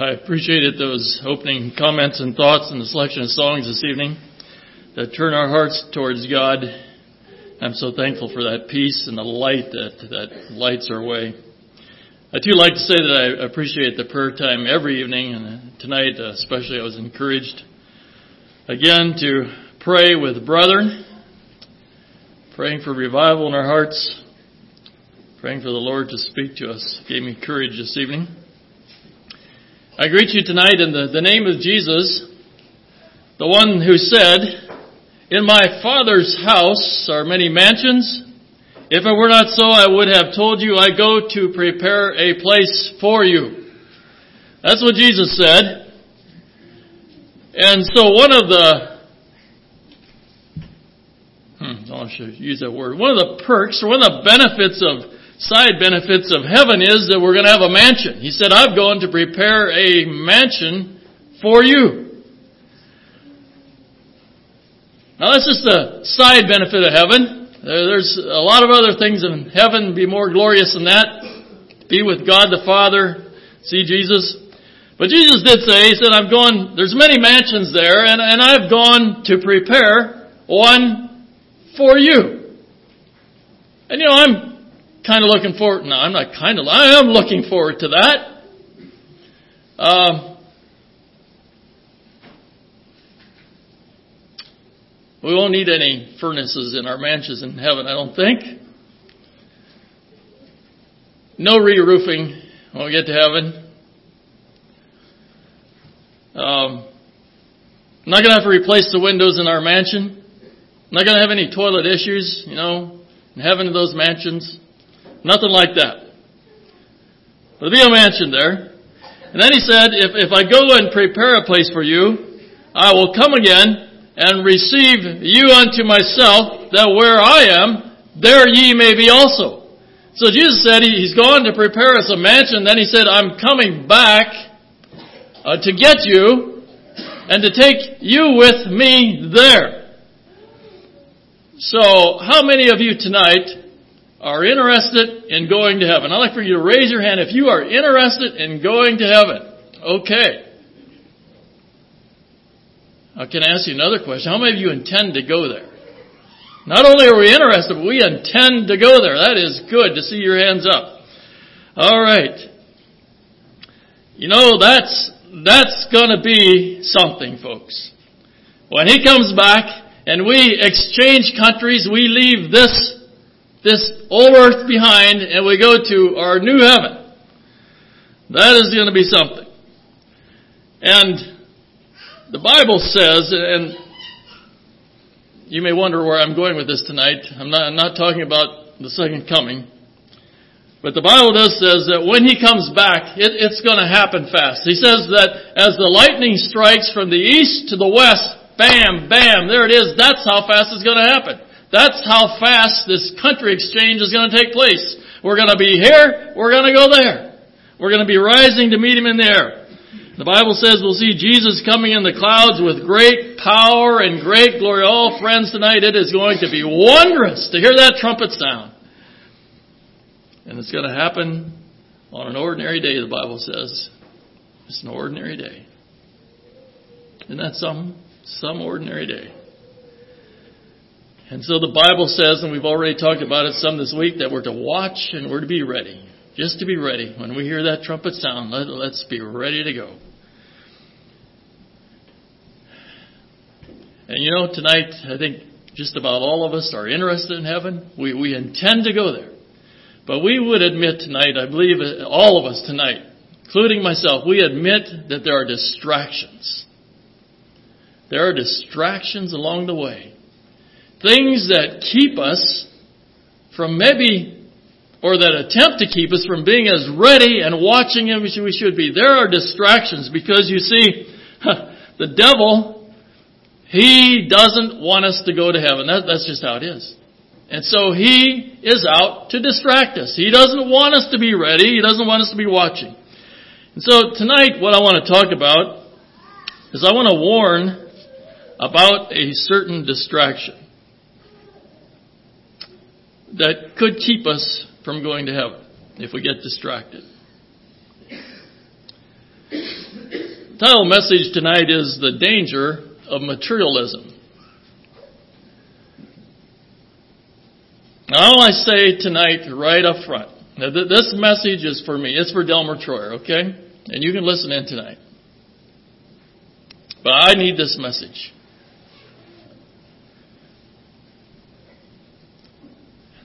I appreciated those opening comments and thoughts and the selection of songs this evening that turn our hearts towards God. I'm so thankful for that peace and the light that, that lights our way. I too like to say that I appreciate the prayer time every evening and tonight uh, especially I was encouraged again to pray with brethren, praying for revival in our hearts, praying for the Lord to speak to us. Gave me courage this evening. I greet you tonight in the, the name of Jesus, the one who said, In my Father's house are many mansions. If it were not so, I would have told you I go to prepare a place for you. That's what Jesus said. And so one of the, hmm, I should use that word, one of the perks or one of the benefits of side benefits of heaven is that we're going to have a mansion. He said, I've gone to prepare a mansion for you. Now that's just a side benefit of heaven. There's a lot of other things in heaven be more glorious than that. Be with God the Father, see Jesus. But Jesus did say, He said, I've gone, there's many mansions there, and, and I've gone to prepare one for you. And you know, I'm kind of looking forward. No, I'm not kind of. I am looking forward to that. Um, we won't need any furnaces in our mansions in heaven, I don't think. No re-roofing when we get to heaven. Um, I'm not going to have to replace the windows in our mansion. I'm not going to have any toilet issues, you know, in heaven in those mansions. Nothing like that. There'll be a mansion there. And then he said, if, if I go and prepare a place for you, I will come again and receive you unto myself, that where I am, there ye may be also. So Jesus said he, he's gone to prepare us a mansion. Then he said, I'm coming back uh, to get you and to take you with me there. So how many of you tonight are interested in going to heaven. I'd like for you to raise your hand if you are interested in going to heaven. Okay. I can ask you another question. How many of you intend to go there? Not only are we interested, but we intend to go there. That is good to see your hands up. All right. You know, that's, that's gonna be something, folks. When he comes back and we exchange countries, we leave this this old earth behind and we go to our new heaven. That is going to be something. And the Bible says, and you may wonder where I'm going with this tonight. I'm not, I'm not talking about the second coming. But the Bible does says that when He comes back, it, it's going to happen fast. He says that as the lightning strikes from the east to the west, bam, bam, there it is. That's how fast it's going to happen. That's how fast this country exchange is going to take place. We're going to be here, we're going to go there. We're going to be rising to meet Him in the air. The Bible says we'll see Jesus coming in the clouds with great power and great glory. Oh, friends, tonight it is going to be wondrous to hear that trumpet sound. And it's going to happen on an ordinary day, the Bible says. It's an ordinary day. Isn't that some, some ordinary day? And so the Bible says, and we've already talked about it some this week, that we're to watch and we're to be ready. Just to be ready. When we hear that trumpet sound, let, let's be ready to go. And you know, tonight, I think just about all of us are interested in heaven. We, we intend to go there. But we would admit tonight, I believe uh, all of us tonight, including myself, we admit that there are distractions. There are distractions along the way things that keep us from maybe, or that attempt to keep us from being as ready and watching as we should be. There are distractions because you see, the devil, he doesn't want us to go to heaven. That, that's just how it is. And so he is out to distract us. He doesn't want us to be ready. He doesn't want us to be watching. And so tonight what I want to talk about is I want to warn about a certain distraction that could keep us from going to heaven if we get distracted. The title message tonight is The Danger of Materialism. Now, I say tonight, right up front, now th- this message is for me. It's for Delmer Troyer, okay? And you can listen in tonight. But I need this message.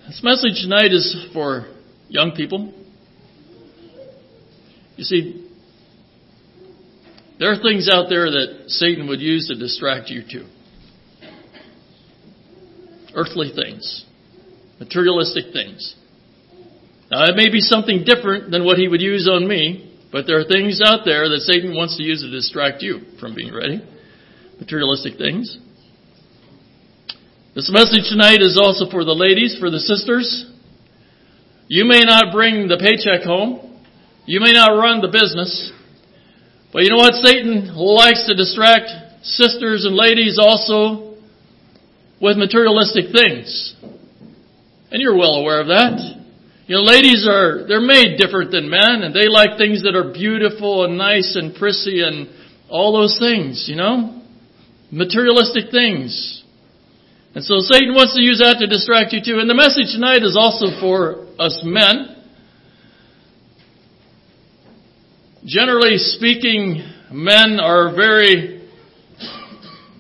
This message tonight is for young people. You see, there are things out there that Satan would use to distract you too. Earthly things, materialistic things. Now, it may be something different than what he would use on me, but there are things out there that Satan wants to use to distract you from being ready. Materialistic things. This message tonight is also for the ladies, for the sisters. You may not bring the paycheck home. You may not run the business. But you know what? Satan likes to distract sisters and ladies also with materialistic things. And you're well aware of that. You know, ladies are, they're made different than men and they like things that are beautiful and nice and prissy and all those things, you know? Materialistic things. And so Satan wants to use that to distract you too. And the message tonight is also for us men. Generally speaking, men are very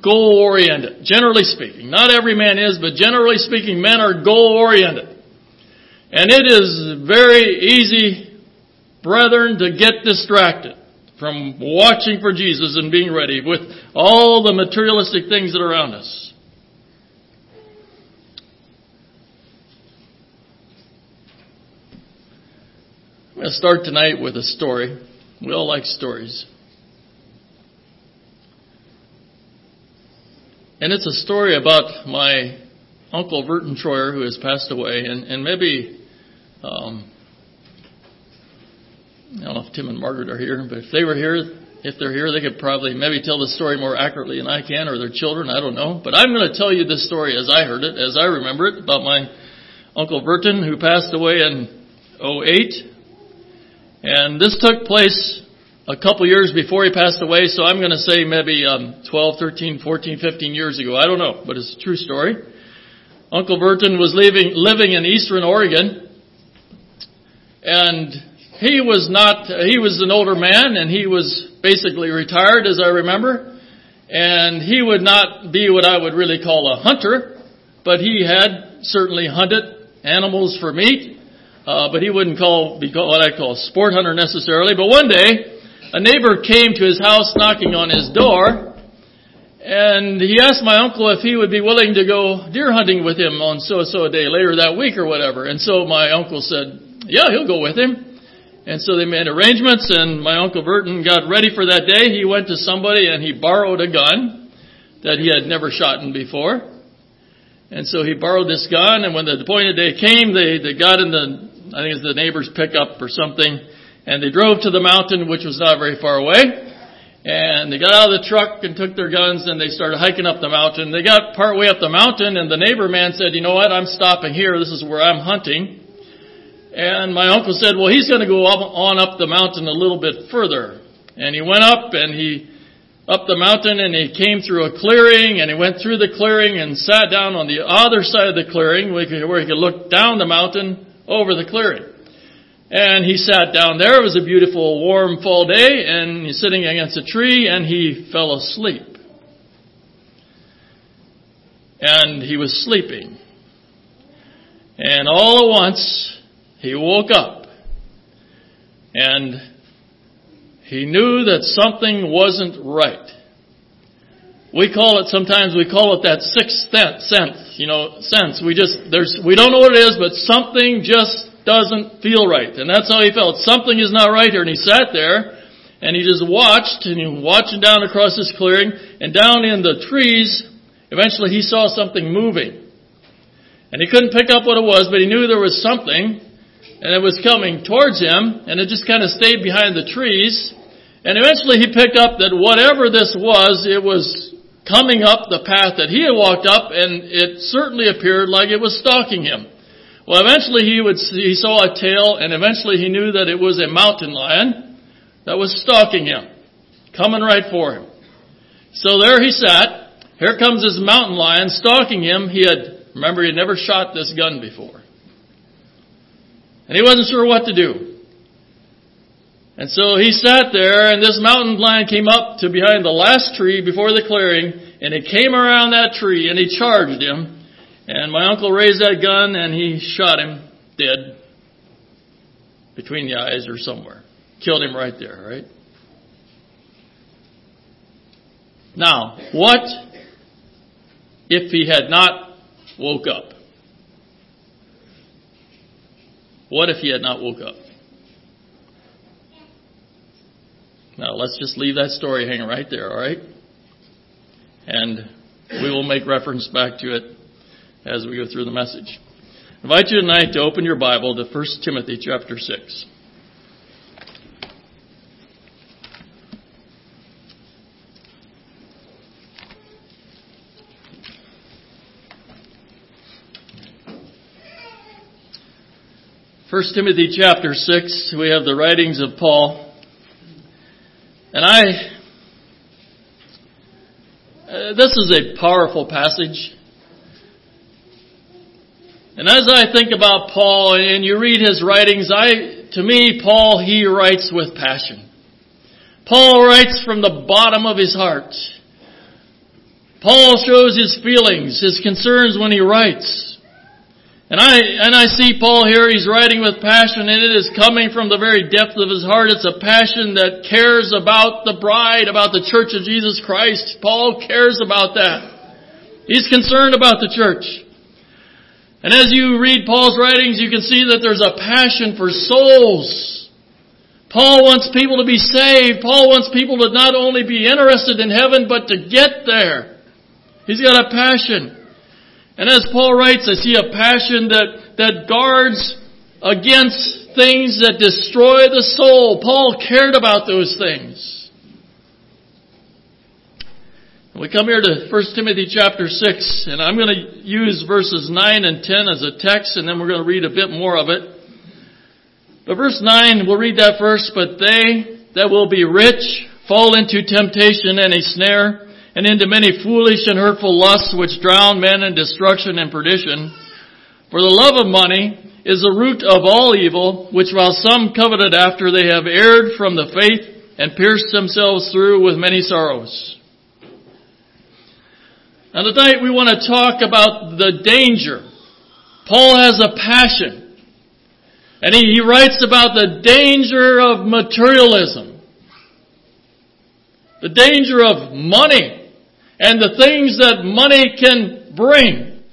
goal oriented. Generally speaking. Not every man is, but generally speaking, men are goal oriented. And it is very easy, brethren, to get distracted from watching for Jesus and being ready with all the materialistic things that are around us. I'm going to start tonight with a story. We all like stories. And it's a story about my uncle Verton Troyer who has passed away, and, and maybe um, I don't know if Tim and Margaret are here, but if they were here, if they're here, they could probably maybe tell the story more accurately than I can, or their children. I don't know, but I'm going to tell you this story as I heard it, as I remember it, about my uncle Verton who passed away in 08. And this took place a couple years before he passed away, so I'm going to say maybe um, 12, 13, 14, 15 years ago. I don't know, but it's a true story. Uncle Verton was living, living in eastern Oregon, and he was not, he was an older man, and he was basically retired, as I remember, and he would not be what I would really call a hunter, but he had certainly hunted animals for meat, uh, but he wouldn't call be called what I call a sport hunter necessarily. But one day, a neighbor came to his house knocking on his door, and he asked my uncle if he would be willing to go deer hunting with him on so so a day later that week or whatever. And so my uncle said, "Yeah, he'll go with him." And so they made arrangements, and my uncle Verton got ready for that day. He went to somebody and he borrowed a gun that he had never shot in before. And so he borrowed this gun, and when the appointed day came, they, they got in the I think it's the neighbor's pickup or something, and they drove to the mountain, which was not very far away. And they got out of the truck and took their guns and they started hiking up the mountain. They got part way up the mountain and the neighbor man said, you know what, I'm stopping here. This is where I'm hunting. And my uncle said, well, he's going to go up, on up the mountain a little bit further. And he went up and he, up the mountain and he came through a clearing and he went through the clearing and sat down on the other side of the clearing where he could look down the mountain over the clearing. And he sat down there. It was a beautiful, warm fall day, and he's sitting against a tree, and he fell asleep. And he was sleeping. And all at once, he woke up. And he knew that something wasn't right. We call it sometimes we call it that sixth sense, you know, sense. We just there's we don't know what it is, but something just doesn't feel right. And that's how he felt. Something is not right here. And he sat there and he just watched and he was watching down across this clearing and down in the trees, eventually he saw something moving. And he couldn't pick up what it was, but he knew there was something and it was coming towards him and it just kind of stayed behind the trees. And eventually he picked up that whatever this was, it was coming up the path that he had walked up, and it certainly appeared like it was stalking him. Well, eventually he would see, he saw a tail, and eventually he knew that it was a mountain lion that was stalking him, coming right for him. So there he sat. Here comes this mountain lion stalking him. He had, remember, he had never shot this gun before. And he wasn't sure what to do. And so he sat there and this mountain lion came up to behind the last tree before the clearing and it came around that tree and he charged him. And my uncle raised that gun and he shot him dead between the eyes or somewhere. Killed him right there, right? Now, what if he had not woke up? What if he had not woke up? Now let's just leave that story hanging right there, alright? And we will make reference back to it as we go through the message. I invite you tonight to open your Bible to 1 Timothy chapter 6. First Timothy chapter 6, we have the writings of Paul. And I, uh, this is a powerful passage. And as I think about Paul and you read his writings, I, to me, Paul, he writes with passion. Paul writes from the bottom of his heart. Paul shows his feelings, his concerns when he writes. And I, and I see Paul here, he's writing with passion and it is coming from the very depth of his heart. It's a passion that cares about the bride, about the church of Jesus Christ. Paul cares about that. He's concerned about the church. And as you read Paul's writings, you can see that there's a passion for souls. Paul wants people to be saved. Paul wants people to not only be interested in heaven, but to get there. He's got a passion. And as Paul writes, I see a passion that, that guards against things that destroy the soul. Paul cared about those things. We come here to 1 Timothy chapter 6, and I'm going to use verses 9 and 10 as a text, and then we're going to read a bit more of it. But verse 9, we'll read that first, but they that will be rich fall into temptation and a snare, and into many foolish and hurtful lusts which drown men in destruction and perdition. For the love of money is the root of all evil, which while some coveted after they have erred from the faith and pierced themselves through with many sorrows. Now tonight we want to talk about the danger. Paul has a passion. And he, he writes about the danger of materialism. The danger of money and the things that money can bring.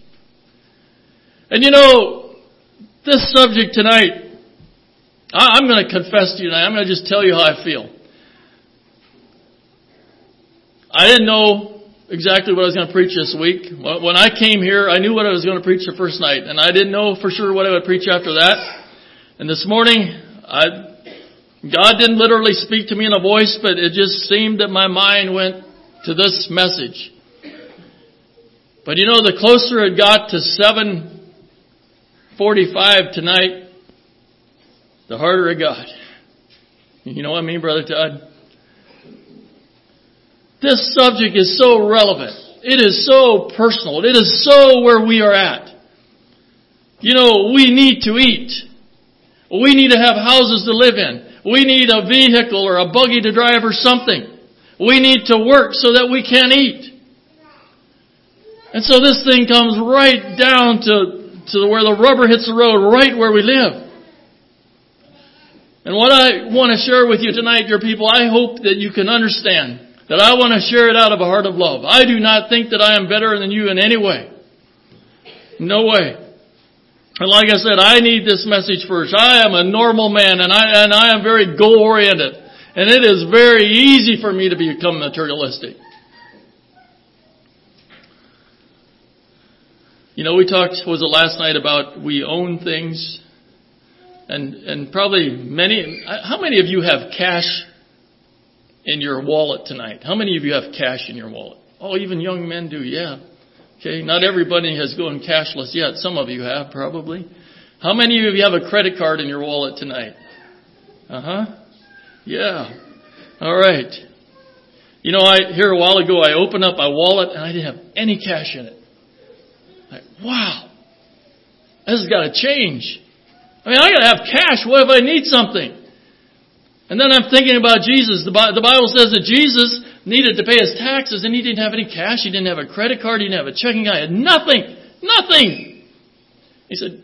And you know, this subject tonight, I'm going to confess to you tonight, I'm going to just tell you how I feel. I didn't know exactly what I was going to preach this week. When I came here, I knew what I was going to preach the first night, and I didn't know for sure what I would preach after that. And this morning, I, God didn't literally speak to me in a voice, but it just seemed that my mind went to this message. But you know, the closer it got to 745 tonight, the harder it got. You know what I mean, Brother Todd? This subject is so relevant. It is so personal. It is so where we are at. You know, we need to eat. We need to have houses to live in. We need a vehicle or a buggy to drive or something. We need to work so that we can eat. And so this thing comes right down to, to where the rubber hits the road, right where we live. And what I want to share with you tonight, dear people, I hope that you can understand that I want to share it out of a heart of love. I do not think that I am better than you in any way. No way. And like I said, I need this message first. I am a normal man and I, and I am very goal oriented. And it is very easy for me to become materialistic. You know, we talked, was it last night about we own things? And, and probably many, how many of you have cash in your wallet tonight? How many of you have cash in your wallet? Oh, even young men do, yeah. Okay, not everybody has gone cashless yet. Some of you have probably. How many of you have a credit card in your wallet tonight? Uh huh. Yeah. All right. You know, I here a while ago I opened up my wallet and I didn't have any cash in it. Like, wow, this has got to change. I mean, I got to have cash. What if I need something? And then I'm thinking about Jesus. The Bible says that Jesus needed to pay his taxes and he didn't have any cash. He didn't have a credit card. He didn't have a checking account. Had nothing. Nothing. He said,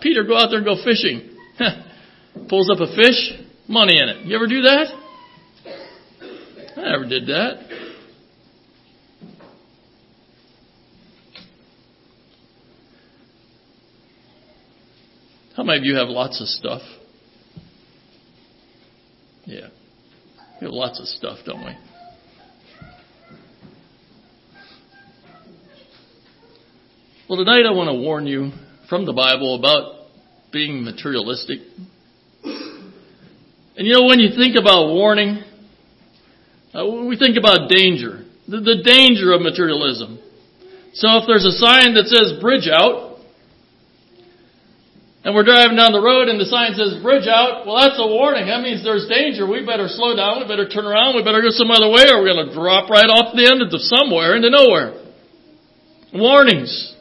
Peter, go out there and go fishing. Pulls up a fish, money in it. You ever do that? I never did that. How many of you have lots of stuff? Yeah. We have lots of stuff, don't we? Well, tonight I want to warn you from the Bible about being materialistic. And you know, when you think about warning, uh, we think about danger, the, the danger of materialism. So if there's a sign that says bridge out, and we're driving down the road and the sign says bridge out, well that's a warning. That means there's danger. We better slow down, we better turn around, we better go some other way or we're going to drop right off the end of somewhere into nowhere. Warnings.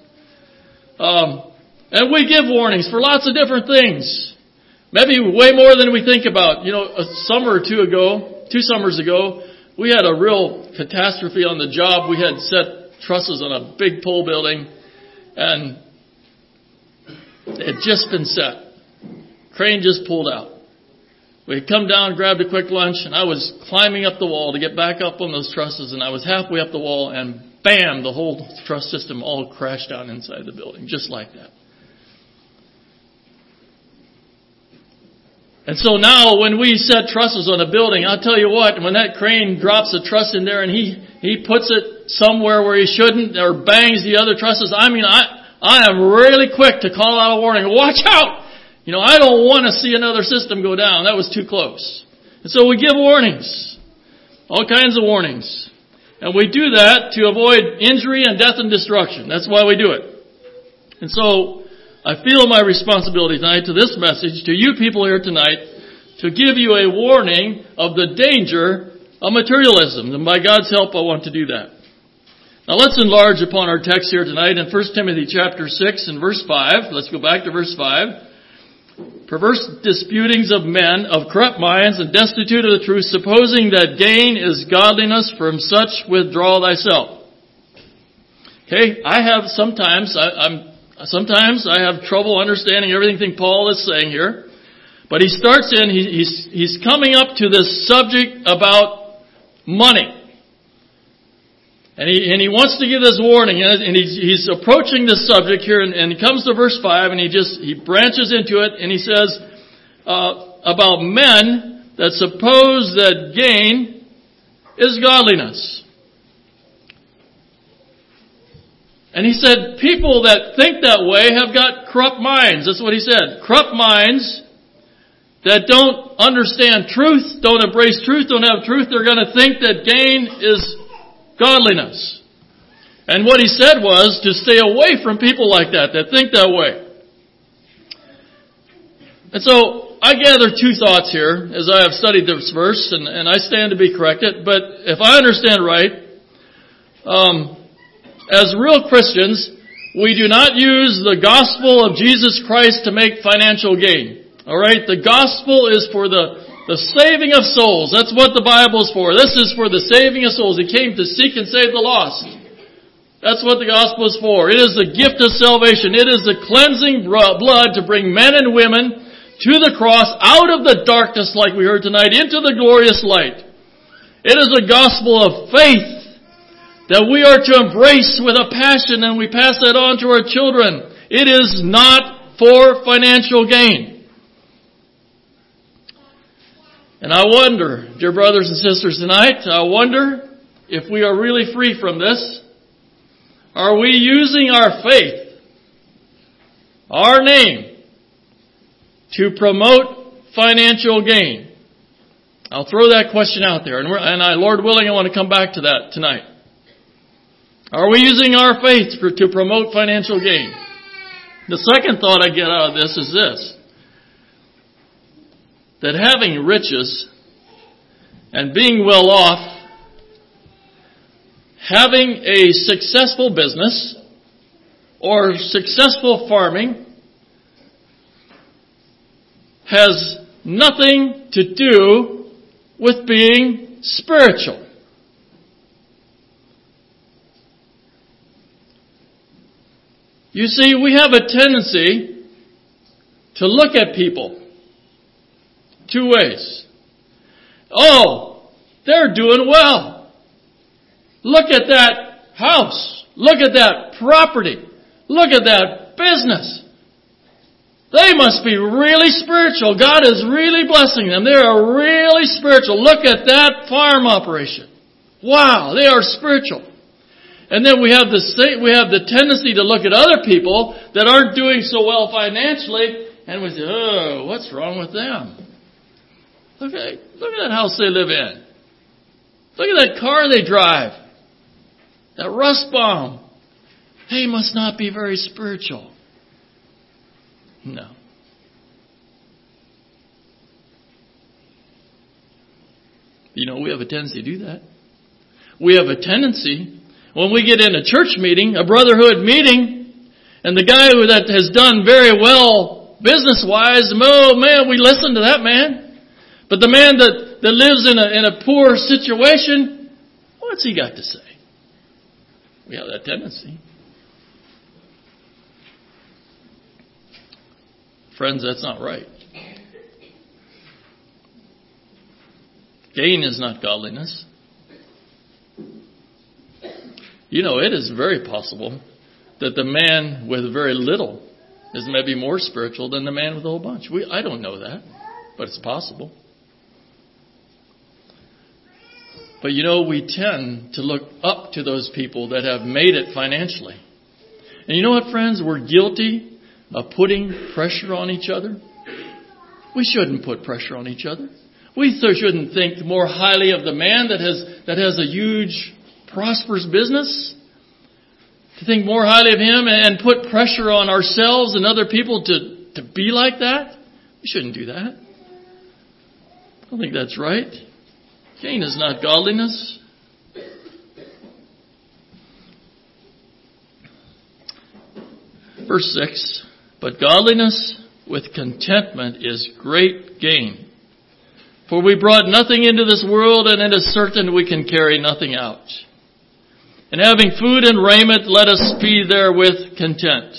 Um, and we give warnings for lots of different things. Maybe way more than we think about. You know, a summer or two ago, two summers ago, we had a real catastrophe on the job. We had set trusses on a big pole building and it had just been set. Crane just pulled out. We had come down, grabbed a quick lunch, and I was climbing up the wall to get back up on those trusses, and I was halfway up the wall, and bam, the whole truss system all crashed down inside the building, just like that. And so now when we set trusses on a building, I'll tell you what, when that crane drops a truss in there and he, he puts it somewhere where he shouldn't or bangs the other trusses, I mean, I, I am really quick to call out a warning. Watch out! You know, I don't want to see another system go down. That was too close. And so we give warnings. All kinds of warnings. And we do that to avoid injury and death and destruction. That's why we do it. And so, I feel my responsibility tonight to this message, to you people here tonight, to give you a warning of the danger of materialism. And by God's help, I want to do that. Now let's enlarge upon our text here tonight in 1 Timothy chapter 6 and verse 5. Let's go back to verse 5. Perverse disputings of men of corrupt minds and destitute of the truth, supposing that gain is godliness, from such withdraw thyself. Okay, I have sometimes, I, am sometimes I have trouble understanding everything Paul is saying here. But he starts in, he, he's, he's coming up to this subject about money. And he, and he wants to give this warning, and he's, he's approaching this subject here, and, and he comes to verse 5, and he just, he branches into it, and he says, uh, about men that suppose that gain is godliness. And he said, people that think that way have got corrupt minds. That's what he said. Corrupt minds that don't understand truth, don't embrace truth, don't have truth, they're going to think that gain is godliness. And what he said was to stay away from people like that, that think that way. And so, I gather two thoughts here as I have studied this verse, and, and I stand to be corrected, but if I understand right, um, as real Christians, we do not use the gospel of Jesus Christ to make financial gain. Alright? The gospel is for the the saving of souls. That's what the Bible is for. This is for the saving of souls. He came to seek and save the lost. That's what the gospel is for. It is the gift of salvation. It is the cleansing blood to bring men and women to the cross out of the darkness like we heard tonight into the glorious light. It is a gospel of faith that we are to embrace with a passion and we pass that on to our children. It is not for financial gain. And I wonder, dear brothers and sisters tonight, I wonder if we are really free from this. Are we using our faith, our name, to promote financial gain? I'll throw that question out there, and, and I, Lord willing, I want to come back to that tonight. Are we using our faith for, to promote financial gain? The second thought I get out of this is this that having riches and being well off having a successful business or successful farming has nothing to do with being spiritual. You see, we have a tendency to look at people two ways. Oh, they're doing well. Look at that house. Look at that property. Look at that business. They must be really spiritual. God is really blessing them. They are really spiritual. Look at that farm operation. Wow, they are spiritual. And then we have the we have the tendency to look at other people that aren't doing so well financially, and we say, "Oh, what's wrong with them? Look at look at that house they live in. Look at that car they drive. That rust bomb. They must not be very spiritual." No. You know, we have a tendency to do that. We have a tendency, when we get in a church meeting, a brotherhood meeting, and the guy who that has done very well business wise, oh man, we listen to that man. But the man that, that lives in a, in a poor situation, what's he got to say? We have that tendency. Friends, that's not right. Gain is not godliness. You know, it is very possible that the man with very little is maybe more spiritual than the man with a whole bunch. We, I don't know that, but it's possible. But you know, we tend to look up to those people that have made it financially. And you know what, friends? We're guilty of putting pressure on each other? We shouldn't put pressure on each other. We shouldn't think more highly of the man that has, that has a huge, prosperous business. To think more highly of him and put pressure on ourselves and other people to, to be like that. We shouldn't do that. I don't think that's right. Gain is not godliness. Verse 6 but godliness with contentment is great gain. For we brought nothing into this world, and it is certain we can carry nothing out. And having food and raiment, let us be therewith content.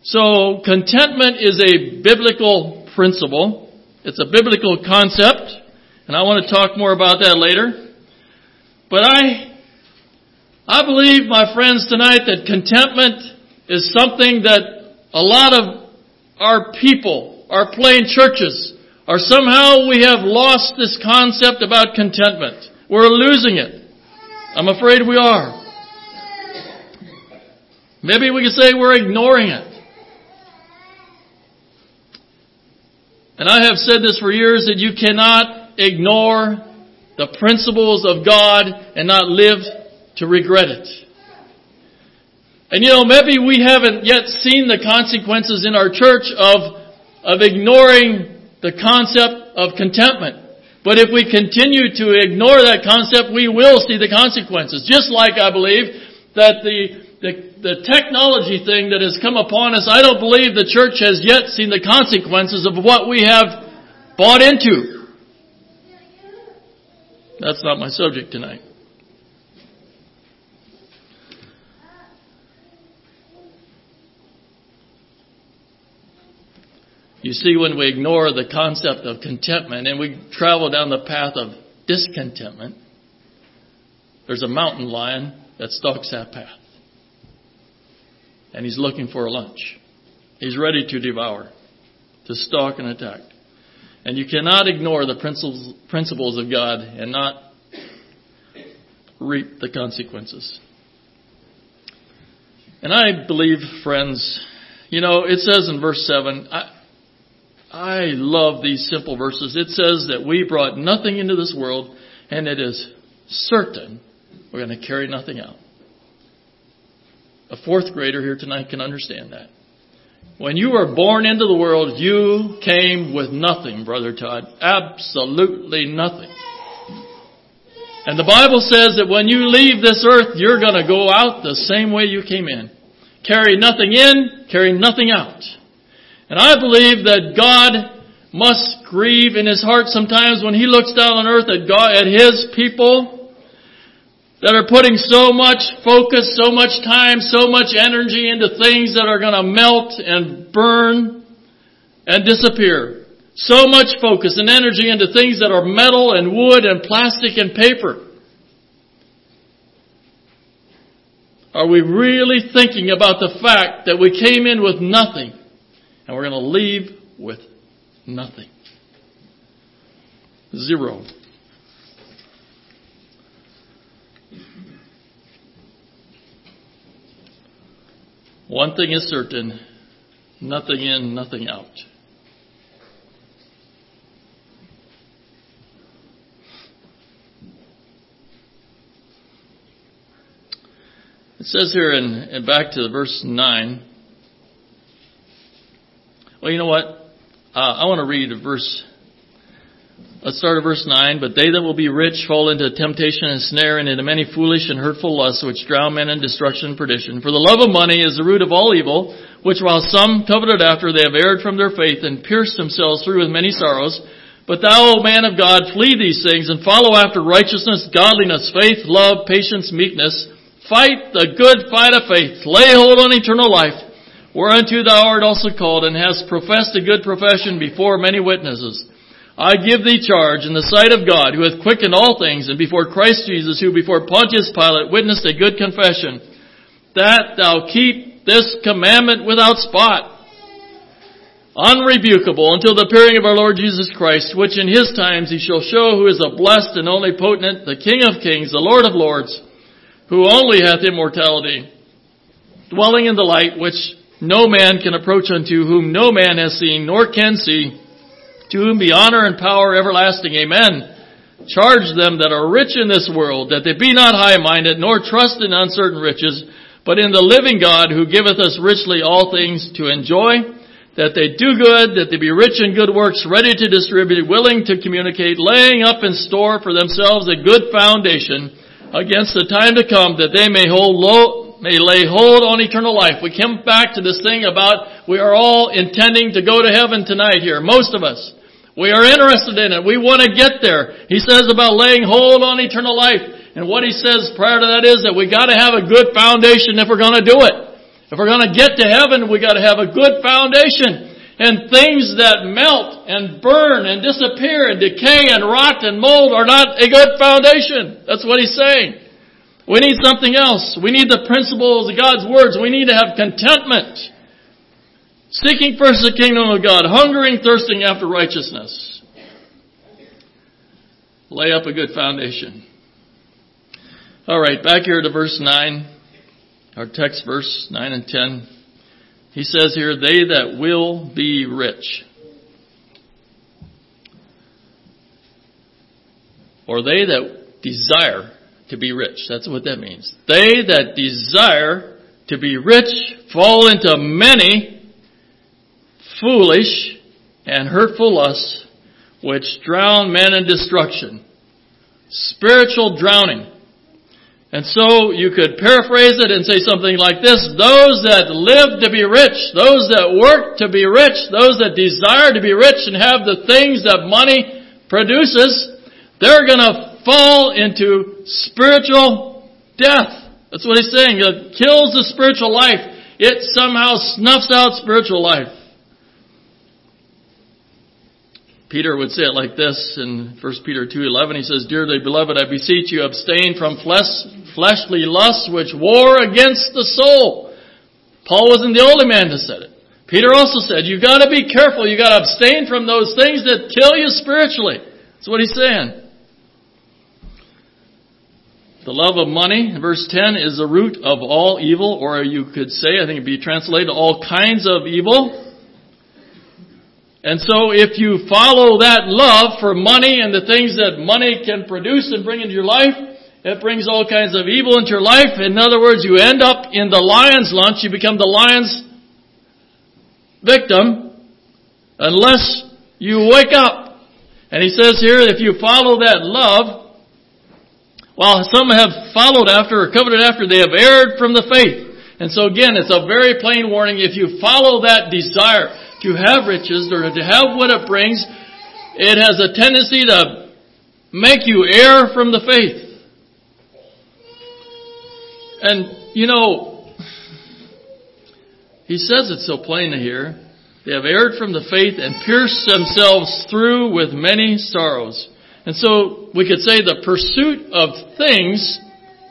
So contentment is a biblical principle. It's a biblical concept, and I want to talk more about that later. But I, I believe, my friends, tonight that contentment is something that a lot of our people, our plain churches, are somehow we have lost this concept about contentment. We're losing it. I'm afraid we are. Maybe we could say we're ignoring it. And I have said this for years that you cannot ignore the principles of God and not live to regret it. And you know, maybe we haven't yet seen the consequences in our church of, of ignoring the concept of contentment. But if we continue to ignore that concept, we will see the consequences. Just like I believe that the, the, the technology thing that has come upon us, I don't believe the church has yet seen the consequences of what we have bought into. That's not my subject tonight. You see, when we ignore the concept of contentment and we travel down the path of discontentment, there's a mountain lion that stalks that path. And he's looking for a lunch. He's ready to devour, to stalk and attack. And you cannot ignore the principles principles of God and not reap the consequences. And I believe, friends, you know, it says in verse 7, I, I love these simple verses. It says that we brought nothing into this world, and it is certain we're going to carry nothing out. A fourth grader here tonight can understand that. When you were born into the world, you came with nothing, Brother Todd. Absolutely nothing. And the Bible says that when you leave this earth, you're going to go out the same way you came in. Carry nothing in, carry nothing out. And I believe that God must grieve in his heart sometimes when he looks down on earth at God, at his people that are putting so much focus, so much time, so much energy into things that are going to melt and burn and disappear. So much focus and energy into things that are metal and wood and plastic and paper. Are we really thinking about the fact that we came in with nothing and we're going to leave with nothing? Zero. One thing is certain nothing in, nothing out. It says here in back to verse 9. Well, you know what? Uh, I want to read a verse Let's start at verse 9. But they that will be rich fall into temptation and snare and into many foolish and hurtful lusts which drown men in destruction and perdition. For the love of money is the root of all evil, which while some coveted after, they have erred from their faith and pierced themselves through with many sorrows. But thou, O man of God, flee these things and follow after righteousness, godliness, faith, love, patience, meekness. Fight the good fight of faith. Lay hold on eternal life, whereunto thou art also called and hast professed a good profession before many witnesses. I give thee charge in the sight of God, who hath quickened all things, and before Christ Jesus, who before Pontius Pilate witnessed a good confession, that thou keep this commandment without spot, unrebukable, until the appearing of our Lord Jesus Christ, which in his times he shall show who is a blessed and only potent, the King of kings, the Lord of lords, who only hath immortality, dwelling in the light which no man can approach unto, whom no man has seen, nor can see, to whom be honor and power everlasting. Amen. Charge them that are rich in this world, that they be not high-minded, nor trust in uncertain riches, but in the living God who giveth us richly all things to enjoy, that they do good, that they be rich in good works, ready to distribute, willing to communicate, laying up in store for themselves a good foundation against the time to come, that they may hold low, may lay hold on eternal life. We come back to this thing about we are all intending to go to heaven tonight here, most of us. We are interested in it. We want to get there. He says about laying hold on eternal life. And what he says prior to that is that we gotta have a good foundation if we're gonna do it. If we're gonna get to heaven, we gotta have a good foundation. And things that melt and burn and disappear and decay and rot and mold are not a good foundation. That's what he's saying. We need something else. We need the principles of God's words. We need to have contentment. Seeking first the kingdom of God, hungering, thirsting after righteousness. Lay up a good foundation. Alright, back here to verse 9, our text verse 9 and 10. He says here, they that will be rich. Or they that desire to be rich. That's what that means. They that desire to be rich fall into many foolish and hurtful lusts which drown men in destruction. Spiritual drowning. And so you could paraphrase it and say something like this, those that live to be rich, those that work to be rich, those that desire to be rich and have the things that money produces, they're gonna fall into spiritual death. That's what he's saying. It kills the spiritual life. It somehow snuffs out spiritual life. Peter would say it like this in 1 Peter 2:11. He says, "Dearly beloved, I beseech you abstain from flesh, fleshly lusts which war against the soul." Paul wasn't the only man who said it. Peter also said, "You've got to be careful. You've got to abstain from those things that kill you spiritually." That's what he's saying. The love of money, verse 10, is the root of all evil, or you could say, I think it'd be translated, all kinds of evil. And so if you follow that love for money and the things that money can produce and bring into your life, it brings all kinds of evil into your life. In other words, you end up in the lion's lunch. You become the lion's victim unless you wake up. And he says here, if you follow that love, while some have followed after or coveted after, they have erred from the faith. And so again, it's a very plain warning. If you follow that desire to have riches or to have what it brings, it has a tendency to make you err from the faith. And, you know, he says it so plainly here. They have erred from the faith and pierced themselves through with many sorrows. And so we could say the pursuit of things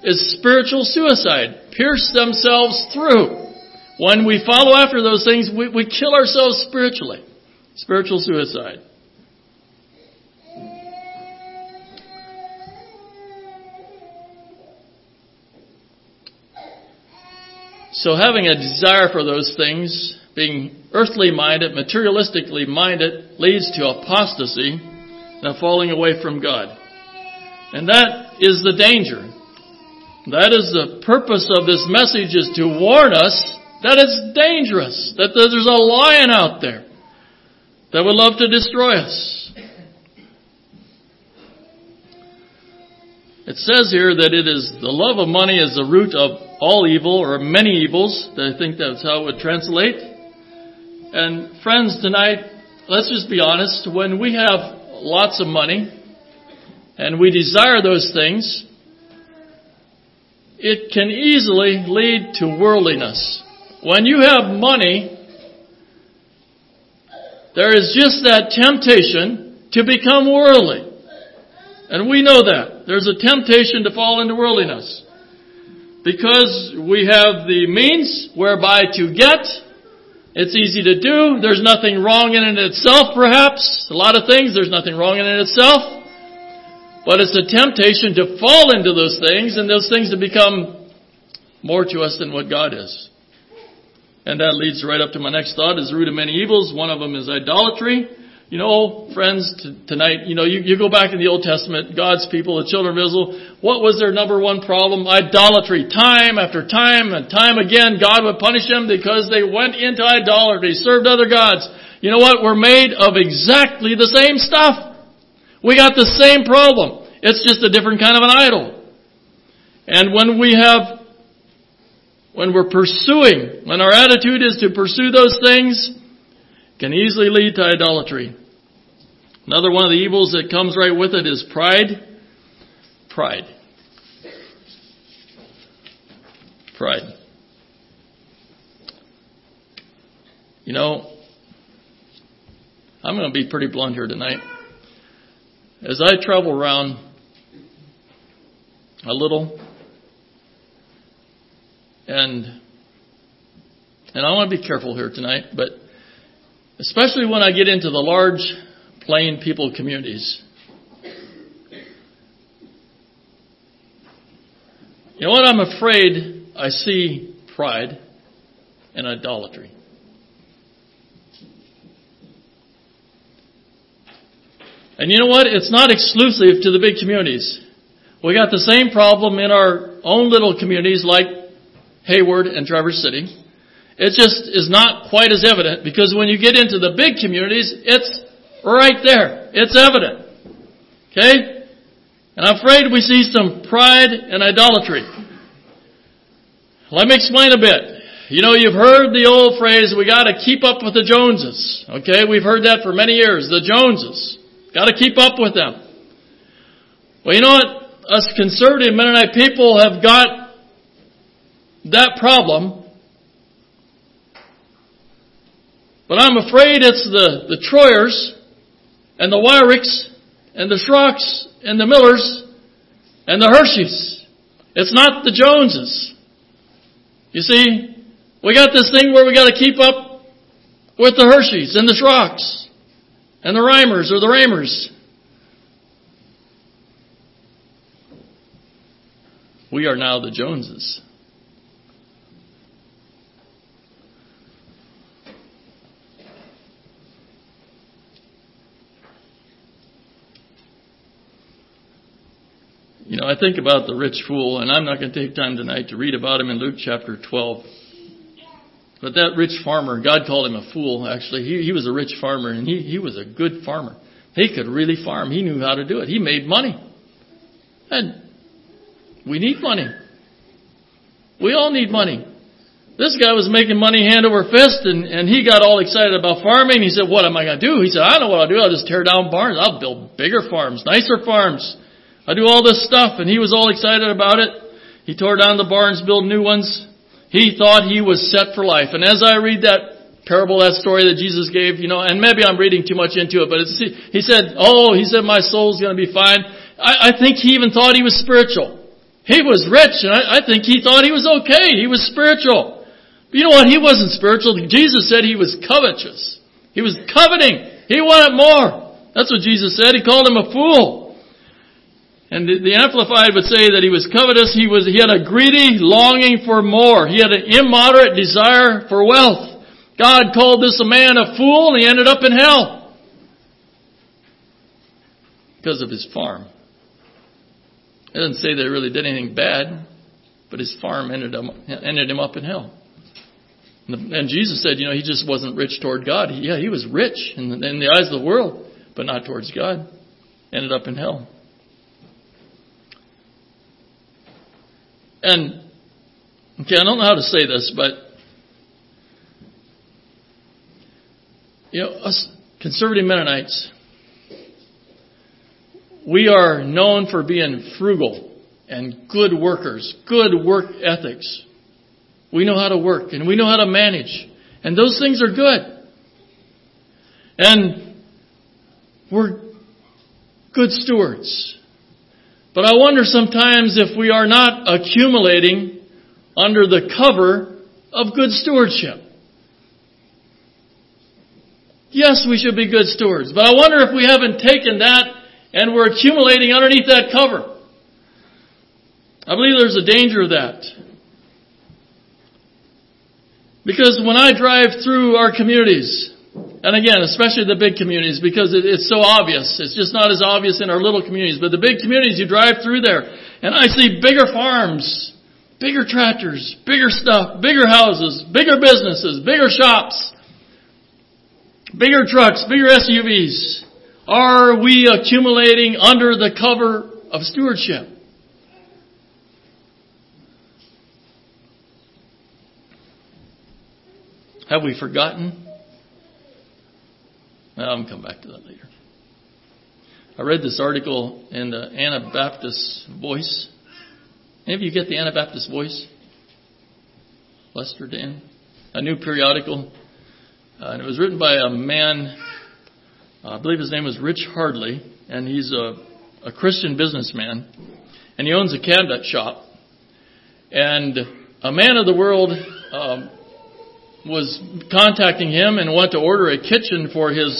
is spiritual suicide. Pierce themselves through. When we follow after those things, we, we kill ourselves spiritually. Spiritual suicide. So having a desire for those things, being earthly minded, materialistically minded, leads to apostasy and falling away from God. And that is the danger. That is the purpose of this message is to warn us that it's dangerous, that there's a lion out there that would love to destroy us. It says here that it is the love of money is the root of all evil or many evils. I think that's how it would translate. And friends, tonight, let's just be honest. When we have lots of money and we desire those things, it can easily lead to worldliness. When you have money, there is just that temptation to become worldly. And we know that. There's a temptation to fall into worldliness. Because we have the means whereby to get, it's easy to do, there's nothing wrong in it itself perhaps, a lot of things, there's nothing wrong in it itself. But it's a temptation to fall into those things and those things to become more to us than what God is. And that leads right up to my next thought is the root of many evils. One of them is idolatry. You know, friends, t- tonight, you know, you, you go back in the Old Testament, God's people, the children of Israel, what was their number one problem? Idolatry. Time after time and time again, God would punish them because they went into idolatry, served other gods. You know what? We're made of exactly the same stuff. We got the same problem. It's just a different kind of an idol. And when we have, when we're pursuing, when our attitude is to pursue those things, can easily lead to idolatry. Another one of the evils that comes right with it is pride. Pride. Pride. You know, I'm going to be pretty blunt here tonight. As I travel around a little, and and I want to be careful here tonight, but especially when I get into the large plain people communities. You know what? I'm afraid I see pride and idolatry. And you know what? It's not exclusive to the big communities. We got the same problem in our own little communities like Hayward and Traverse City. It just is not quite as evident because when you get into the big communities, it's Right there. It's evident. Okay? And I'm afraid we see some pride and idolatry. Let me explain a bit. You know, you've heard the old phrase, we gotta keep up with the Joneses. Okay? We've heard that for many years. The Joneses. Gotta keep up with them. Well, you know what? Us conservative Mennonite people have got that problem. But I'm afraid it's the, the Troyers and the Wyricks and the Schrocks and the Millers and the Hersheys. It's not the Joneses. You see, we got this thing where we got to keep up with the Hersheys and the Schrocks and the Reimers or the Ramers. We are now the Joneses. You know, I think about the rich fool, and I'm not going to take time tonight to read about him in Luke chapter 12. But that rich farmer, God called him a fool, actually. He, he was a rich farmer, and he, he was a good farmer. He could really farm. He knew how to do it. He made money. And We need money. We all need money. This guy was making money hand over fist and, and he got all excited about farming. He said, what am I going to do? He said, I don't know what I'll do. I'll just tear down barns. I'll build bigger farms, nicer farms. I'll do all this stuff. And he was all excited about it. He tore down the barns, built new ones. He thought he was set for life. And as I read that parable, that story that Jesus gave, you know, and maybe I'm reading too much into it, but he said, oh, he said, my soul's going to be fine. I, I think he even thought he was spiritual. He was rich, and I, I think he thought he was okay. He was spiritual. But you know what? He wasn't spiritual. Jesus said he was covetous. He was coveting. He wanted more. That's what Jesus said. He called him a fool. And the, the Amplified would say that he was covetous. He was, he had a greedy longing for more. He had an immoderate desire for wealth. God called this a man a fool and he ended up in hell. Because of his farm. It doesn't say that he really did anything bad, but his farm ended, up, ended him up in hell. And Jesus said, you know, he just wasn't rich toward God. Yeah, he was rich in the, in the eyes of the world, but not towards God. Ended up in hell. And, okay, I don't know how to say this, but, you know, us conservative Mennonites, we are known for being frugal and good workers, good work ethics. We know how to work and we know how to manage. And those things are good. And we're good stewards. But I wonder sometimes if we are not accumulating under the cover of good stewardship. Yes, we should be good stewards, but I wonder if we haven't taken that and we're accumulating underneath that cover. I believe there's a danger of that. Because when I drive through our communities, and again, especially the big communities, because it's so obvious. It's just not as obvious in our little communities, but the big communities, you drive through there, and I see bigger farms, bigger tractors, bigger stuff, bigger houses, bigger businesses, bigger shops, bigger trucks, bigger SUVs. Are we accumulating under the cover of stewardship? Have we forgotten? I'm come back to that later. I read this article in the Anabaptist Voice. Any of you get the Anabaptist Voice? Lester Dan? A new periodical. Uh, and it was written by a man, uh, I believe his name was Rich Hardley, and he's a, a Christian businessman. And he owns a cabinet shop. And a man of the world um, was contacting him and wanted to order a kitchen for his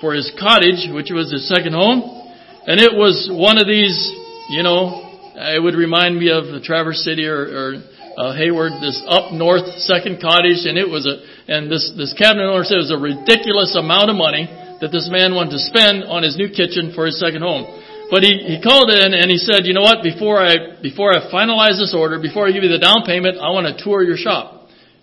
for his cottage, which was his second home, and it was one of these, you know, it would remind me of the Traverse City or, or uh, Hayward, this up north second cottage, and it was a and this this cabinet owner said it was a ridiculous amount of money that this man wanted to spend on his new kitchen for his second home. But he, he called in and he said, you know what, before I, before I finalize this order, before I give you the down payment, I want to tour your shop.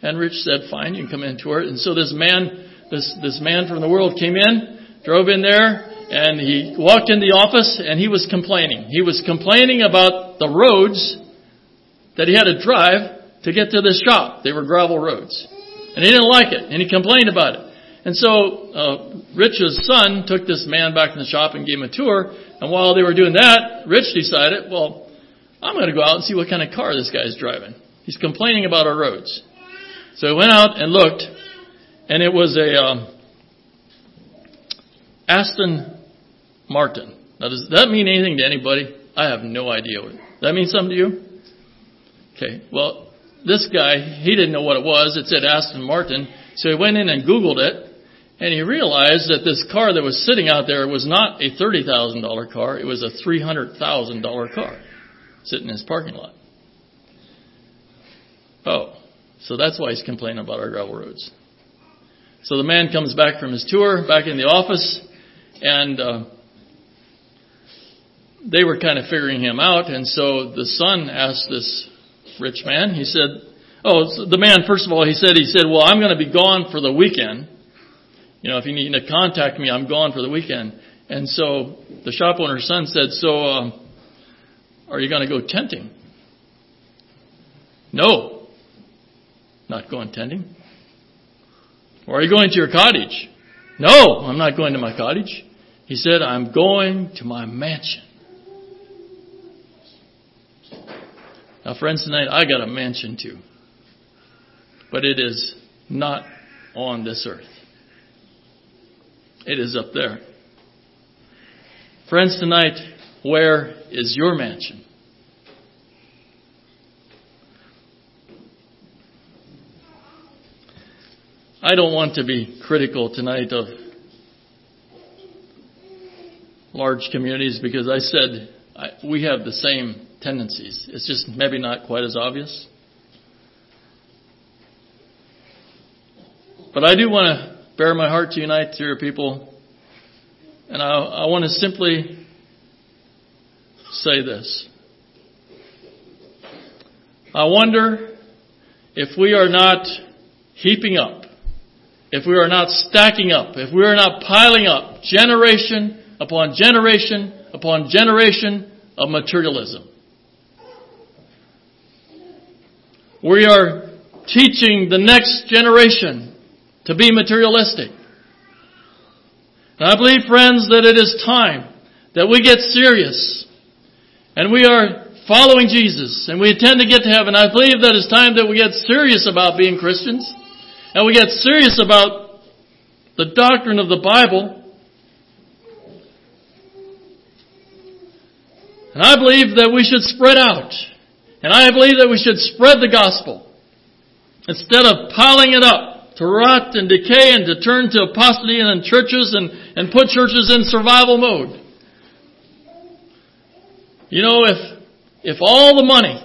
And Rich said, fine, you can come into it. And so this man, this, this man from the world came in, drove in there, and he walked in the office and he was complaining. He was complaining about the roads that he had to drive to get to this shop. They were gravel roads. And he didn't like it, and he complained about it. And so, uh, Rich's son took this man back in the shop and gave him a tour. And while they were doing that, Rich decided, well, I'm going to go out and see what kind of car this guy's driving. He's complaining about our roads. So I went out and looked, and it was a um, Aston Martin. Now, does that mean anything to anybody? I have no idea. Does that mean something to you? Okay. Well, this guy, he didn't know what it was. It said Aston Martin. So he went in and Googled it, and he realized that this car that was sitting out there was not a $30,000 car. It was a $300,000 car sitting in his parking lot. Oh. So that's why he's complaining about our gravel roads. So the man comes back from his tour, back in the office, and uh, they were kind of figuring him out. And so the son asked this rich man, he said, Oh, the man, first of all, he said, he said, well, I'm going to be gone for the weekend. You know, if you need to contact me, I'm gone for the weekend. And so the shop owner's son said, so, uh, are you going to go tenting? No. Not going tending. Or are you going to your cottage? No, I'm not going to my cottage. He said, I'm going to my mansion. Now, friends, tonight I got a mansion too. But it is not on this earth. It is up there. Friends, tonight, where is your mansion? I don't want to be critical tonight of large communities because I said I, we have the same tendencies. It's just maybe not quite as obvious. But I do want to bare my heart to unite to your people, and I, I want to simply say this. I wonder if we are not heaping up if we are not stacking up, if we are not piling up generation upon generation upon generation of materialism. We are teaching the next generation to be materialistic. And I believe, friends, that it is time that we get serious and we are following Jesus and we intend to get to heaven. I believe that it's time that we get serious about being Christians and we get serious about the doctrine of the Bible, and I believe that we should spread out. And I believe that we should spread the gospel. Instead of piling it up to rot and decay and to turn to apostasy and in churches and, and put churches in survival mode. You know, if, if all the money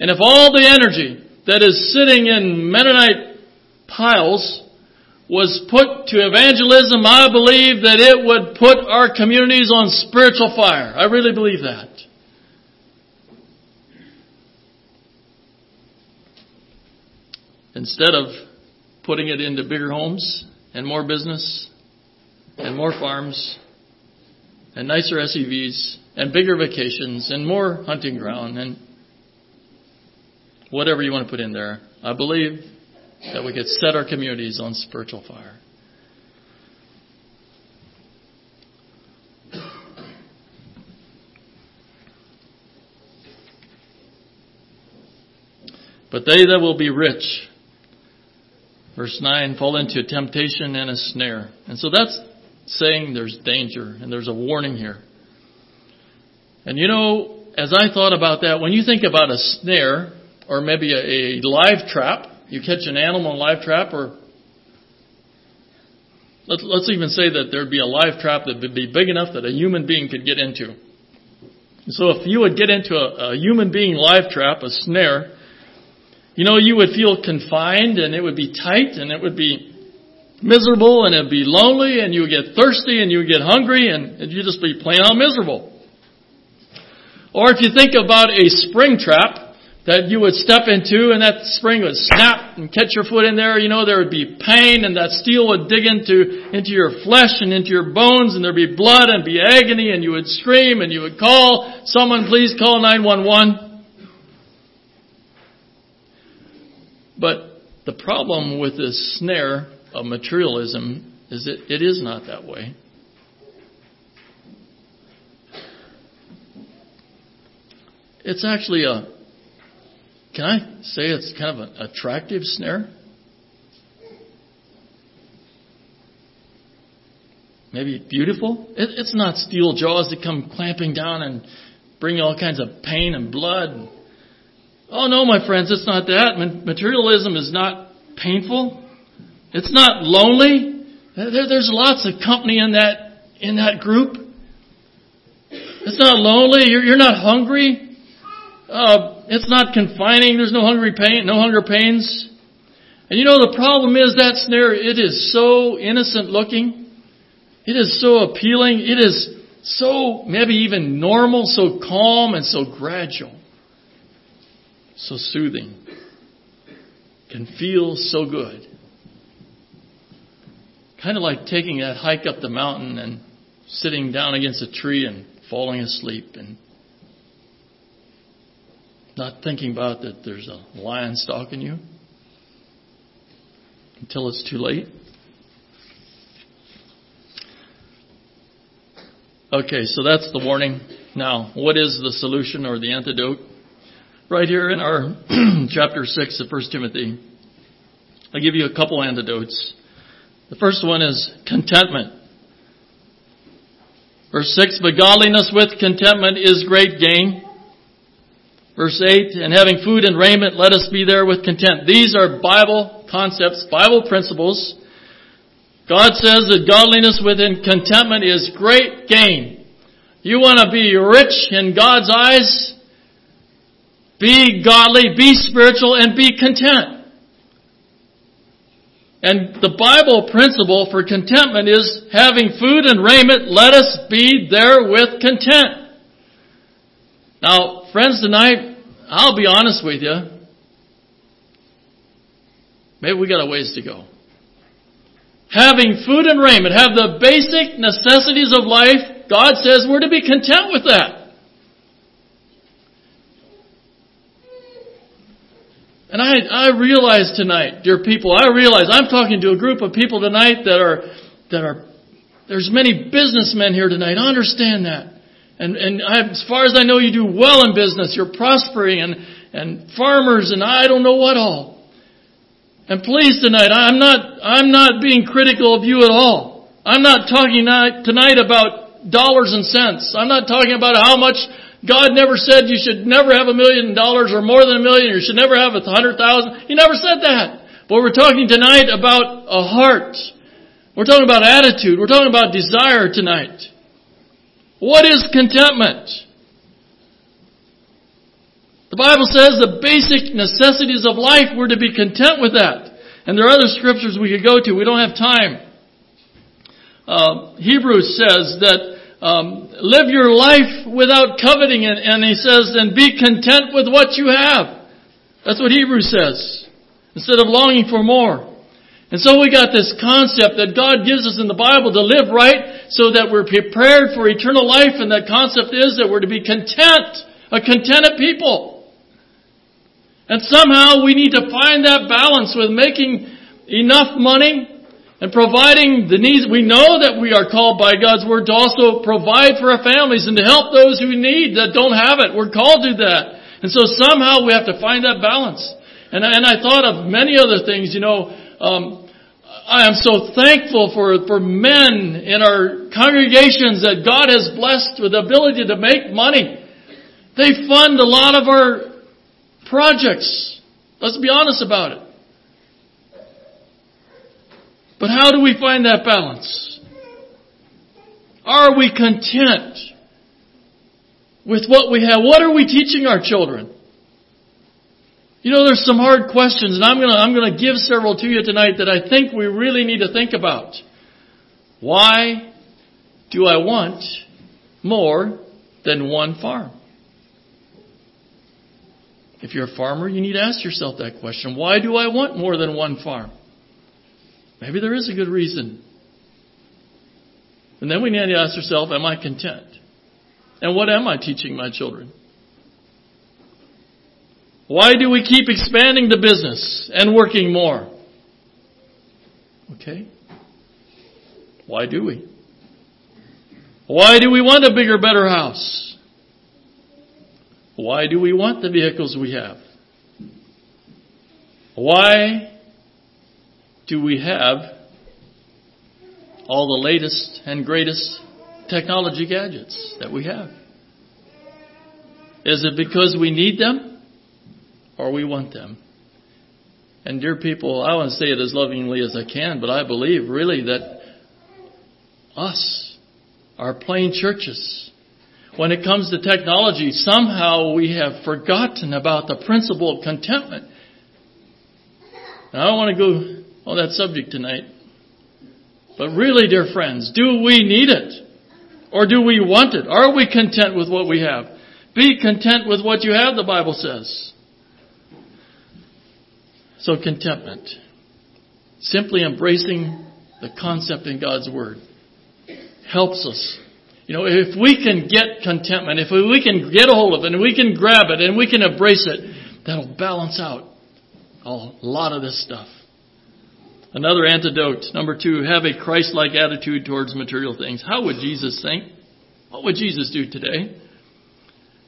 and if all the energy that is sitting in Mennonite piles was put to evangelism, I believe that it would put our communities on spiritual fire. I really believe that. Instead of putting it into bigger homes and more business and more farms and nicer SUVs and bigger vacations and more hunting ground and whatever you want to put in there, I believe that we could set our communities on spiritual fire. But they that will be rich, verse 9, fall into temptation and a snare. And so that's saying there's danger and there's a warning here. And you know, as I thought about that, when you think about a snare, or maybe a, a live trap, you catch an animal in a live trap, or let's, let's even say that there'd be a live trap that would be big enough that a human being could get into. So if you would get into a, a human being live trap, a snare, you know, you would feel confined and it would be tight and it would be miserable and it'd be lonely and you would get thirsty and you would get hungry and you'd just be plain out miserable. Or if you think about a spring trap, that you would step into and that spring would snap and catch your foot in there, you know, there would be pain and that steel would dig into, into your flesh and into your bones and there'd be blood and be agony and you would scream and you would call, someone please call 911. But the problem with this snare of materialism is that it is not that way. It's actually a can I say it's kind of an attractive snare? Maybe beautiful? It, it's not steel jaws that come clamping down and bring all kinds of pain and blood. Oh no, my friends, it's not that. Materialism is not painful. It's not lonely. There, there's lots of company in that in that group. It's not lonely. You're, you're not hungry. Uh, it's not confining. There's no hungry pain, no hunger pains. And you know the problem is that snare, it is so innocent looking. It is so appealing. It is so maybe even normal, so calm and so gradual. So soothing. Can feel so good. Kind of like taking that hike up the mountain and sitting down against a tree and falling asleep and not thinking about that there's a lion stalking you until it's too late. Okay, so that's the warning. Now, what is the solution or the antidote? Right here in our chapter 6 of 1 Timothy, I'll give you a couple antidotes. The first one is contentment. Verse 6, but godliness with contentment is great gain. Verse 8, and having food and raiment, let us be there with content. These are Bible concepts, Bible principles. God says that godliness within contentment is great gain. You want to be rich in God's eyes? Be godly, be spiritual, and be content. And the Bible principle for contentment is having food and raiment, let us be there with content. Now, friends, tonight, I'll be honest with you. Maybe we got a ways to go. Having food and raiment, have the basic necessities of life, God says we're to be content with that. And I, I realize tonight, dear people, I realize I'm talking to a group of people tonight that are, that are, there's many businessmen here tonight. I understand that. And, and I, as far as I know, you do well in business. You're prospering and, and farmers and I don't know what all. And please tonight, I'm not, I'm not being critical of you at all. I'm not talking tonight about dollars and cents. I'm not talking about how much God never said you should never have a million dollars or more than a million, you should never have a hundred thousand. He never said that. But we're talking tonight about a heart. We're talking about attitude. We're talking about desire tonight. What is contentment? The Bible says the basic necessities of life, we're to be content with that. And there are other scriptures we could go to. We don't have time. Uh, Hebrews says that um, live your life without coveting it. And he says, and be content with what you have. That's what Hebrews says. Instead of longing for more. And so we got this concept that God gives us in the Bible to live right so that we're prepared for eternal life. And that concept is that we're to be content. A contented people. And somehow we need to find that balance with making enough money and providing the needs. We know that we are called by God's Word to also provide for our families and to help those who need that don't have it. We're called to that. And so somehow we have to find that balance. And I, and I thought of many other things, you know, um, I am so thankful for, for men in our congregations that God has blessed with the ability to make money. They fund a lot of our projects. Let's be honest about it. But how do we find that balance? Are we content with what we have? What are we teaching our children? You know, there's some hard questions, and I'm gonna, I'm gonna give several to you tonight that I think we really need to think about. Why do I want more than one farm? If you're a farmer, you need to ask yourself that question. Why do I want more than one farm? Maybe there is a good reason. And then we need to ask ourselves, am I content? And what am I teaching my children? Why do we keep expanding the business and working more? Okay. Why do we? Why do we want a bigger, better house? Why do we want the vehicles we have? Why do we have all the latest and greatest technology gadgets that we have? Is it because we need them or we want them? And dear people, I want to say it as lovingly as I can, but I believe really that us, our plain churches, when it comes to technology, somehow we have forgotten about the principle of contentment. Now, I don't want to go on that subject tonight. But really, dear friends, do we need it? Or do we want it? Are we content with what we have? Be content with what you have, the Bible says. So contentment. Simply embracing the concept in God's Word helps us. You know, if we can get contentment, if we can get a hold of it and we can grab it and we can embrace it, that'll balance out a lot of this stuff. Another antidote, number two, have a Christ-like attitude towards material things. How would Jesus think? What would Jesus do today?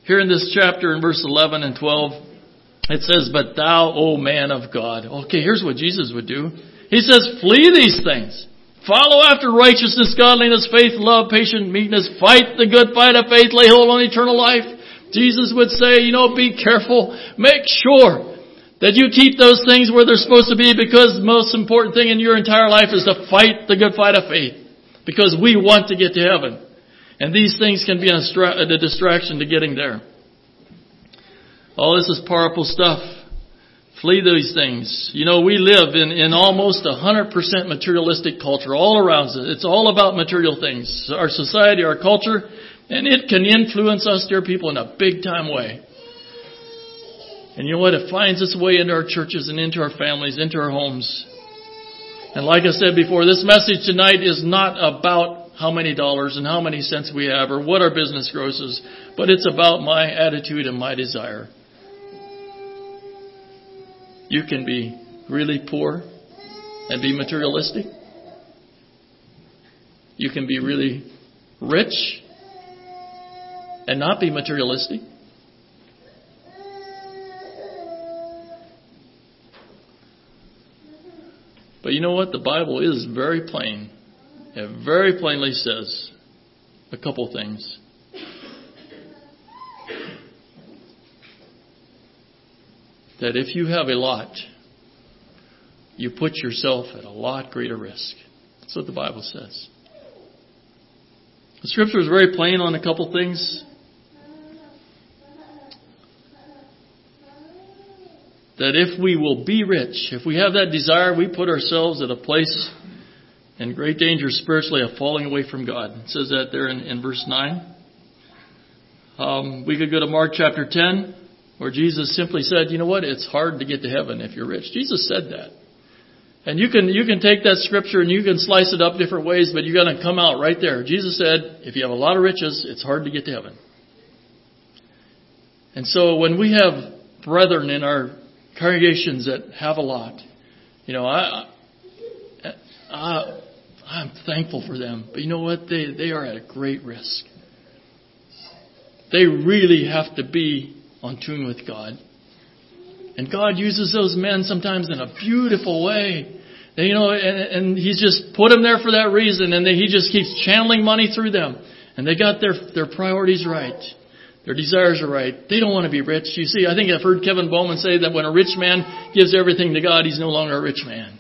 Here in this chapter in verse 11 and 12, it says, But thou, O man of God. Okay, here's what Jesus would do. He says, Flee these things. Follow after righteousness, godliness, faith, love, patience, meekness. Fight the good fight of faith. Lay hold on eternal life. Jesus would say, you know, be careful. Make sure that you keep those things where they're supposed to be because the most important thing in your entire life is to fight the good fight of faith. Because we want to get to heaven. And these things can be a distraction to getting there. All this is powerful stuff. Flee these things. You know, we live in, in almost a 100% materialistic culture all around us. It's all about material things. Our society, our culture, and it can influence us, dear people, in a big time way. And you know what? It finds its way into our churches and into our families, into our homes. And like I said before, this message tonight is not about how many dollars and how many cents we have or what our business grosses, but it's about my attitude and my desire. You can be really poor and be materialistic. You can be really rich and not be materialistic. But you know what? The Bible is very plain. It very plainly says a couple things. That if you have a lot, you put yourself at a lot greater risk. That's what the Bible says. The scripture is very plain on a couple things. That if we will be rich, if we have that desire, we put ourselves at a place in great danger spiritually of falling away from God. It says that there in, in verse 9. Um, we could go to Mark chapter 10 where Jesus simply said, you know what, it's hard to get to heaven if you're rich. Jesus said that. And you can, you can take that scripture and you can slice it up different ways, but you're going to come out right there. Jesus said, if you have a lot of riches, it's hard to get to heaven. And so when we have brethren in our congregations that have a lot, you know, I, I, I'm thankful for them. But you know what? They, they are at a great risk. They really have to be on tune with God. And God uses those men sometimes in a beautiful way. you know, and, and He's just put them there for that reason, and He just keeps channeling money through them. And they got their their priorities right. Their desires are right. They don't want to be rich. You see, I think I've heard Kevin Bowman say that when a rich man gives everything to God, he's no longer a rich man.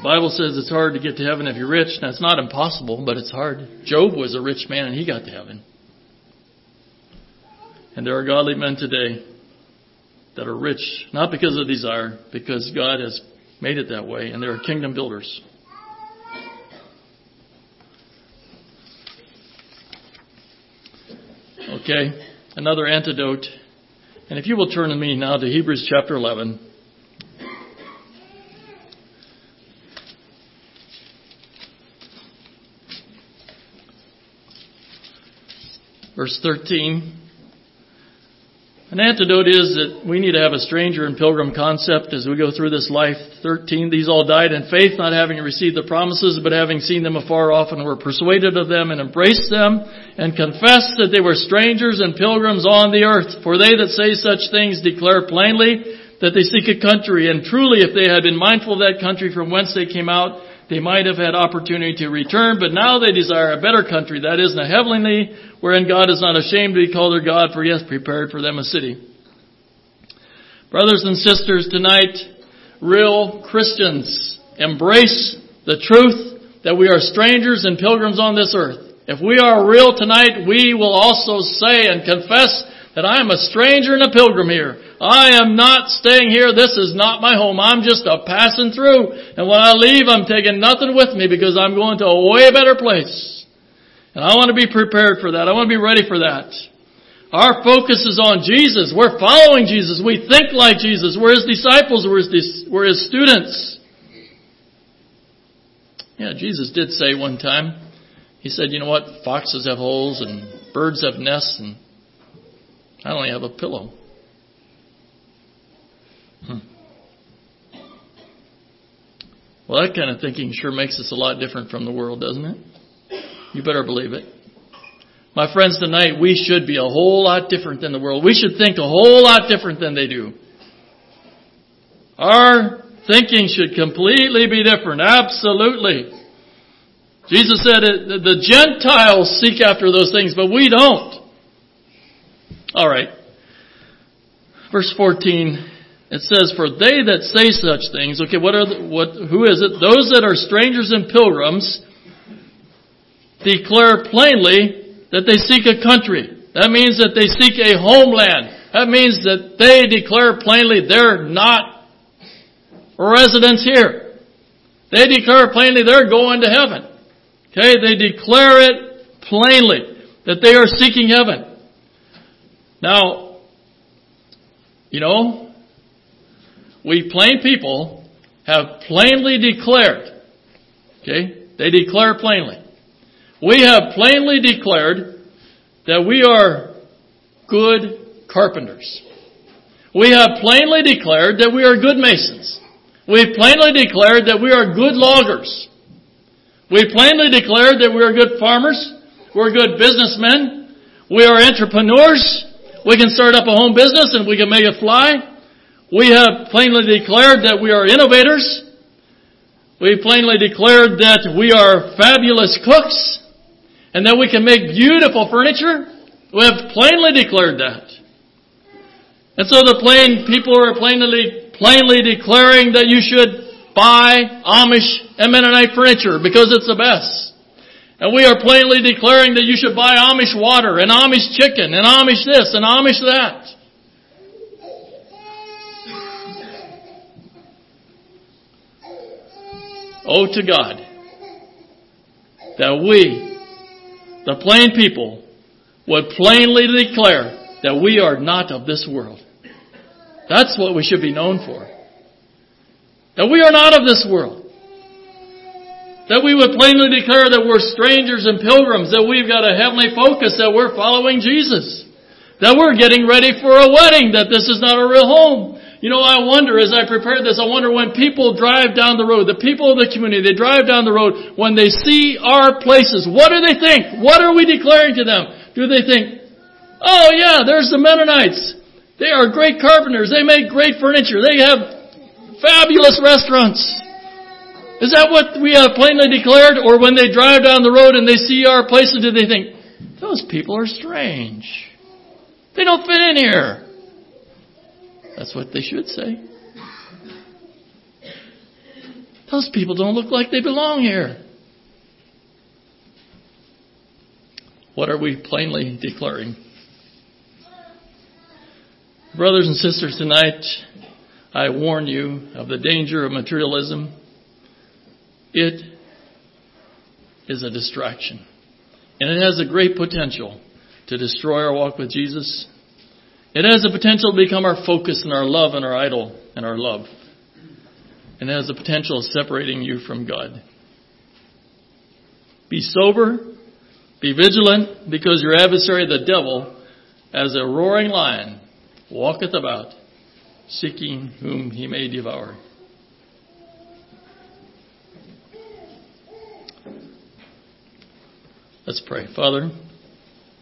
The Bible says it's hard to get to heaven if you're rich. Now, it's not impossible, but it's hard. Job was a rich man and he got to heaven. And there are godly men today that are rich, not because of desire, because God has made it that way, and they are kingdom builders. Okay, another antidote. And if you will turn to me now to Hebrews chapter 11. Verse 13. An antidote is that we need to have a stranger and pilgrim concept as we go through this life. 13. These all died in faith, not having received the promises, but having seen them afar off and were persuaded of them and embraced them and confessed that they were strangers and pilgrims on the earth. For they that say such things declare plainly that they seek a country. And truly, if they had been mindful of that country from whence they came out, they might have had opportunity to return, but now they desire a better country, that is, a heavenly, wherein God is not ashamed to be called their God, for he has prepared for them a city. Brothers and sisters, tonight, real Christians embrace the truth that we are strangers and pilgrims on this earth. If we are real tonight, we will also say and confess that I am a stranger and a pilgrim here. I am not staying here. This is not my home. I'm just a passing through. And when I leave, I'm taking nothing with me because I'm going to a way better place. And I want to be prepared for that. I want to be ready for that. Our focus is on Jesus. We're following Jesus. We think like Jesus. We're His disciples. We're His, we're his students. Yeah, Jesus did say one time, He said, you know what? Foxes have holes and birds have nests and I only have a pillow. Hmm. Well, that kind of thinking sure makes us a lot different from the world, doesn't it? You better believe it. My friends, tonight we should be a whole lot different than the world. We should think a whole lot different than they do. Our thinking should completely be different. Absolutely. Jesus said it, the Gentiles seek after those things, but we don't. Alright. Verse 14. It says, "For they that say such things, okay, what are the, what? Who is it? Those that are strangers and pilgrims declare plainly that they seek a country. That means that they seek a homeland. That means that they declare plainly they're not residents here. They declare plainly they're going to heaven. Okay, they declare it plainly that they are seeking heaven. Now, you know, we plain people have plainly declared, okay, they declare plainly. We have plainly declared that we are good carpenters. We have plainly declared that we are good masons. We've plainly declared that we are good loggers. We've plainly declared that we are good farmers. We're good businessmen. We are entrepreneurs. We can start up a home business and we can make it fly. We have plainly declared that we are innovators. We plainly declared that we are fabulous cooks and that we can make beautiful furniture. We have plainly declared that. And so the plain people are plainly, plainly declaring that you should buy Amish and Mennonite furniture because it's the best. And we are plainly declaring that you should buy Amish water and Amish chicken and Amish this and Amish that. Oh to God that we, the plain people, would plainly declare that we are not of this world. That's what we should be known for. That we are not of this world. That we would plainly declare that we're strangers and pilgrims, that we've got a heavenly focus, that we're following Jesus. That we're getting ready for a wedding, that this is not a real home. You know, I wonder as I prepare this, I wonder when people drive down the road, the people of the community, they drive down the road, when they see our places, what do they think? What are we declaring to them? Do they think, oh yeah, there's the Mennonites. They are great carpenters. They make great furniture. They have fabulous restaurants. Is that what we have plainly declared? Or when they drive down the road and they see our places, do they think, those people are strange. They don't fit in here. That's what they should say. Those people don't look like they belong here. What are we plainly declaring? Brothers and sisters, tonight I warn you of the danger of materialism. It is a distraction. And it has a great potential to destroy our walk with Jesus it has the potential to become our focus and our love and our idol and our love. And it has the potential of separating you from God. Be sober, be vigilant, because your adversary, the devil, as a roaring lion, walketh about, seeking whom he may devour. Let's pray. Father,